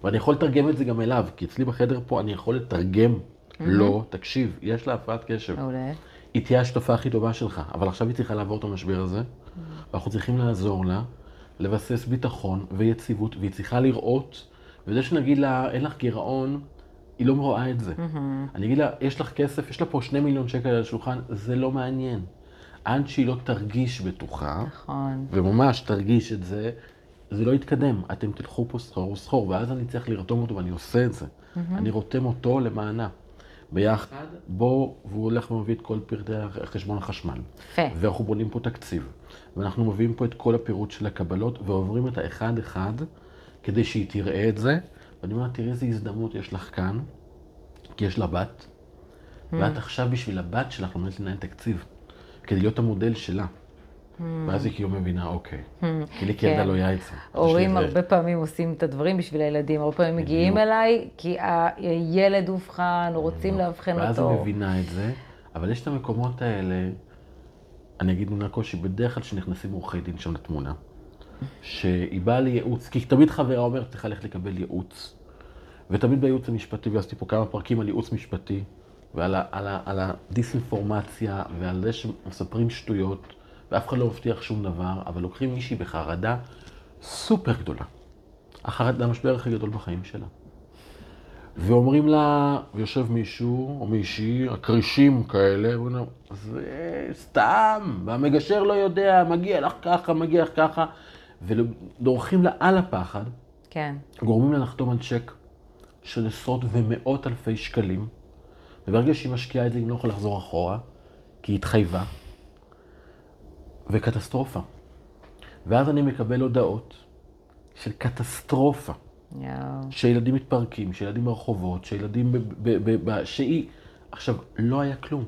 ואני יכול לתרגם את זה גם אליו, כי אצלי בחדר פה אני יכול לתרגם לו, תקשיב, יש לה הפרעת קשב. מעולה. היא תהיה השותפה הכי טובה שלך, אבל עכשיו היא צריכה לעבור את המשבר הזה, ואנחנו צריכים לעזור לה, לבסס ביטחון ויציבות, והיא צריכה לראות, וזה שנגיד לה, אין לך גירעון, היא לא רואה את זה. אני אגיד לה, יש לך כסף, יש לה פה שני מיליון שקל על השולחן, זה לא מעניין. עד שהיא לא תרגיש בטוחה, נכון. וממש תרגיש את זה, זה לא יתקדם. אתם תלכו פה סחור וסחור, ואז אני צריך לרתום אותו, ואני עושה את זה. אני רותם אותו למענה. ביחד, בוא, והוא הולך ומביא את כל פרטי חשבון החשמל. יפה. ואנחנו בונים פה תקציב. ואנחנו מביאים פה את כל הפירוט של הקבלות, ועוברים את האחד-אחד, כדי שהיא תראה את זה. ואני אומר, תראי איזה הזדמנות יש לך כאן, כי יש לה בת, ואת עכשיו בשביל הבת שלך לומדת לנהל תקציב, כדי להיות המודל שלה. ואז היא כאילו מבינה, אוקיי. כי לי כילדה כן. לא היה את זה. הורים הרבה פעמים עושים את הדברים בשביל הילדים, הרבה פעמים מגיעים אליי, כי הילד אובחן, או רוצים לאבחן ואז אותו. היא מבינה את זה, אבל יש את המקומות האלה, אני אגיד מן הקושי, בדרך כלל שנכנסים עורכי דין שם לתמונה, שהיא באה לייעוץ, כי תמיד חברה אומרת, צריכה ללכת לקבל ייעוץ. ותמיד בייעוץ המשפטי, ועשיתי פה כמה פרקים על ייעוץ משפטי, ועל הדיסאינפורמציה, ועל זה שמספרים שטויות, ואף אחד לא מבטיח שום דבר, אבל לוקחים מישהי בחרדה סופר גדולה. החרדה, המשבר הכי גדול בחיים שלה. ואומרים לה, ויושב מישהו או מישהי, הכרישים כאלה, ואומרים לה, זה סתם, והמגשר לא יודע, מגיע לך ככה, מגיע לך ככה, ודורכים לה על הפחד, כן. גורמים לה לחתום על צ'ק של עשרות ומאות אלפי שקלים, וברגע שהיא משקיעה את זה, היא לא יכולה לחזור אחורה, כי היא התחייבה, וקטסטרופה. ואז אני מקבל הודעות של קטסטרופה. יואו. שילדים מתפרקים, שילדים ברחובות, שילדים ב... ב, ב, ב שהיא... עכשיו, לא היה כלום.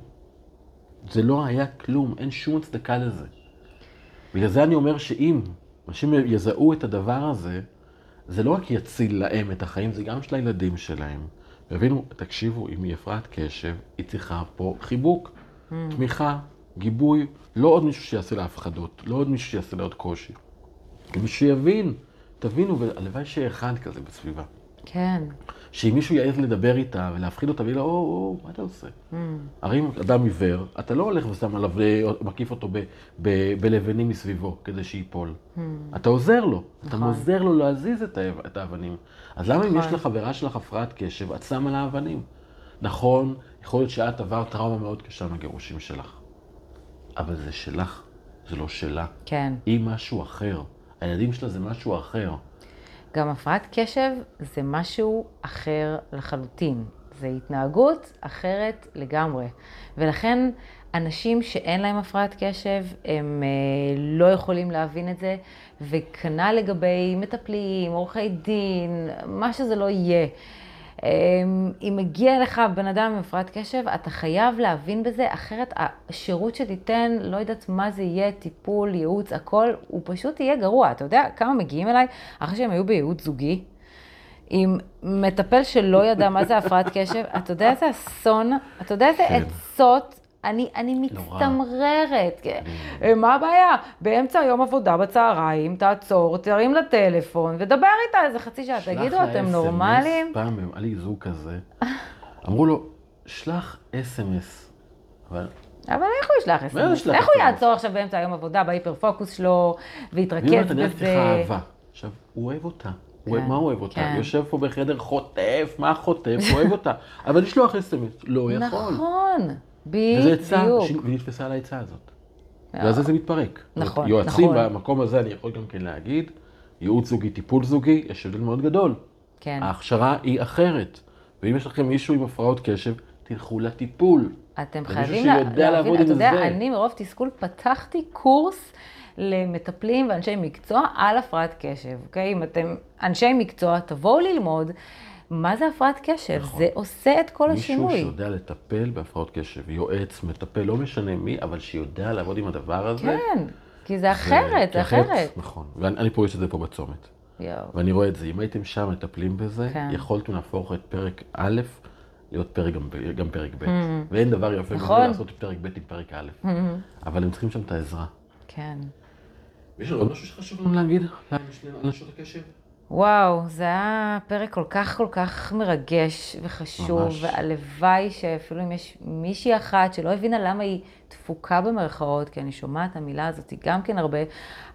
זה לא היה כלום, אין שום הצדקה לזה. בגלל זה אני אומר שאם אנשים יזהו את הדבר הזה, זה לא רק יציל להם את החיים, זה גם של הילדים שלהם. והבינו, תקשיבו, אם היא הפרעת קשב, היא צריכה פה חיבוק, תמיכה, גיבוי, לא עוד מישהו שיעשה לה הפחדות, לא עוד מישהו שיעשה לה עוד קושי. מישהו שיבין, תבינו, והלוואי שיהיה אחד כזה בסביבה. כן. שאם מישהו יעז לדבר איתה ולהפחיד אותה, ויגיד לה, או, או, מה אתה עושה? הרי אם אדם עיוור, אתה לא הולך ושם עליו, מקיף אותו ב, ב, בלבנים מסביבו כדי שייפול. אתה עוזר לו, אתה נכון. עוזר לו להזיז את, האב- את האבנים. אז למה אם יש נכון. לחברה שלך הפרעת קשב, את שמה לה אבנים? נכון, יכול להיות שאת עברת טראומה מאוד קשה מהגירושים שלך, אבל זה שלך, זה לא שלה. כן. היא משהו אחר. הילדים שלה זה משהו אחר. גם הפרעת קשב זה משהו אחר לחלוטין. זה התנהגות אחרת לגמרי. ולכן אנשים שאין להם הפרעת קשב, הם אה, לא יכולים להבין את זה, וכנ"ל לגבי מטפלים, עורכי דין, מה שזה לא יהיה. אה, אם מגיע לך בן אדם עם הפרעת קשב, אתה חייב להבין בזה, אחרת השירות שתיתן, לא יודעת מה זה יהיה, טיפול, ייעוץ, הכל, הוא פשוט יהיה גרוע. אתה יודע כמה מגיעים אליי אחרי שהם היו בייעוץ זוגי? עם מטפל שלא ידע מה זה הפרעת קשב, אתה יודע איזה אסון, אתה יודע איזה כן. עצות, אני, אני מצטמררת. אה, מה הבעיה? באמצע יום עבודה בצהריים, תעצור, תרים לטלפון ודבר איתה איזה חצי שעה. שלח תגידו, לה אתם נורמלים? פעם היה לי זוג כזה, אמרו לו, שלח אס.אם.אס. אבל אבל איך הוא ישלח אס.אם.אס? איך הוא? יעצור עכשיו באמצע היום עבודה בהיפר פוקוס שלו ויתרכז אומרת, אני אוהבת לך בזה? אהבה. עכשיו, הוא אוהב אותה. כן, מה הוא אוהב אותה? כן. יושב פה בחדר חוטף, מה חוטף? הוא אוהב אותה. אבל לשלוח אס.אם.אס, לא יכול. נכון, וזה עצה, בדיוק. והיא נתפסה על העצה הזאת. מאוד. ואז זה מתפרק. נכון, יועצים נכון. במקום הזה, אני יכול גם כן להגיד, ייעוץ זוגי, טיפול זוגי, יש הבדל מאוד גדול. כן. ההכשרה היא אחרת. ואם יש לכם מישהו עם הפרעות קשב, תלכו לטיפול. אתם חייבים לה- להבין, אתה יודע, זה. אני מרוב תסכול פתחתי קורס למטפלים ואנשי מקצוע על הפרעת קשב, אוקיי? אם אתם אנשי מקצוע, תבואו ללמוד מה זה הפרעת קשב, זה עושה את כל נכון. מישהו השינוי. שיודע לטפל בהפרעות קשב, יועץ, מטפל, לא משנה מי, אבל שיודע לעבוד עם הדבר הזה. כן, כי זה אחרת, זה אחרת. נכון. ואני אני פוגש את זה פה בצומת. יואו. ואני רואה את זה, אם הייתם שם מטפלים בזה, כן. יכולתם להפוך את פרק א' להיות פרק גם, גם פרק ב'. ואין דבר יפה מזה נכון. לעשות את פרק ב' עם פרק א'. אבל הם צריכים שם את העזרה. כן. יש עוד משהו שחשוב לנו להגיד? לאנשות הקשב? וואו, זה היה פרק כל כך כל כך מרגש וחשוב, ממש. והלוואי שאפילו אם יש מישהי אחת שלא הבינה למה היא תפוקה במרכאות, כי אני שומעת את המילה הזאת גם כן הרבה,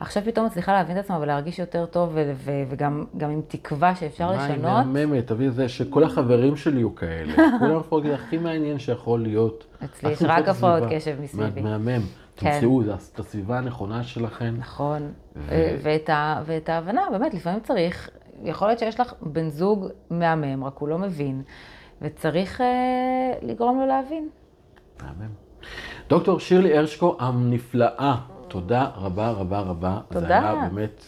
עכשיו פתאום מצליחה להבין את עצמה ולהרגיש יותר טוב, ו- ו- וגם גם עם תקווה שאפשר מה, היא לשנות. מהממת, תביא את זה, שכל החברים שלי יהיו כאלה. כולם הפרעות הכי מעניין שיכול להיות. אצלי יש רק הפרעות. קשב מסביבי. מה- מהמם. כן. תמצאו את הסביבה הנכונה שלכם. נכון, ו- ו- ואת, ה- ואת ההבנה, באמת, לפעמים צריך, יכול להיות שיש לך בן זוג מהמם, רק הוא לא מבין, וצריך אה, לגרום לו להבין. מהמם. דוקטור שירלי הרשקו הנפלאה, תודה רבה רבה רבה. זה תודה. היה באמת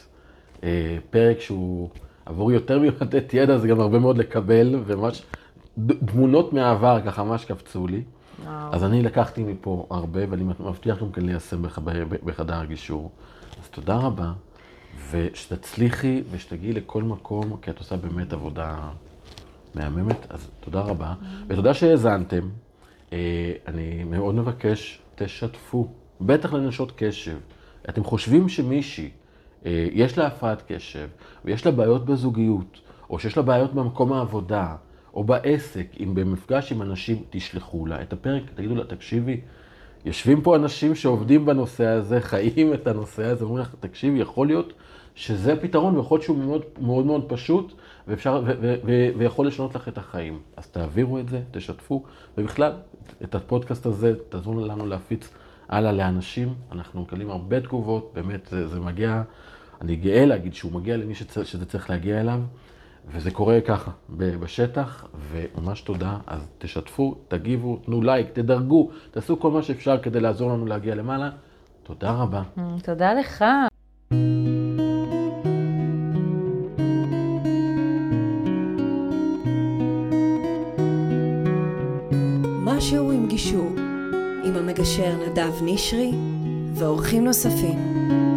אה, פרק שהוא עבורי יותר מלתת ידע, זה גם הרבה מאוד לקבל, וממש ד- תמונות מהעבר ככה ממש קפצו לי. אז אני לקחתי מפה הרבה, ואני מבטיח גם כן ליישם בח- בחדר הגישור. אז תודה רבה, ושתצליחי ושתגיעי לכל מקום, כי את עושה באמת עבודה מהממת, אז תודה רבה. ותודה שהאזנתם. אה, אני מאוד מבקש, תשתפו, בטח לנשות קשב. אתם חושבים שמישהי, אה, יש לה הפרעת קשב, ויש לה בעיות בזוגיות, או שיש לה בעיות במקום העבודה, או בעסק, אם במפגש עם אנשים, תשלחו לה את הפרק, תגידו לה, תקשיבי, יושבים פה אנשים שעובדים בנושא הזה, חיים את הנושא הזה, אומרים לך, תקשיבי, יכול להיות שזה הפתרון, ויכול להיות שהוא מאוד מאוד, מאוד פשוט, ואפשר, ו- ו- ו- ויכול לשנות לך את החיים. אז תעבירו את זה, תשתפו, ובכלל, את הפודקאסט הזה, תעזרו לנו להפיץ הלאה לאנשים. אנחנו מקבלים הרבה תגובות, באמת, זה, זה מגיע, אני גאה להגיד שהוא מגיע למי שצ- שזה צריך להגיע אליו. וזה קורה ככה, ב- בשטח, וממש תודה. אז תשתפו, תגיבו, תנו לייק, תדרגו, תעשו כל מה שאפשר כדי לעזור לנו להגיע למעלה. תודה רבה. תודה לך. משהו עם גישור, עם המגשר נדב נשרי ואורחים נוספים.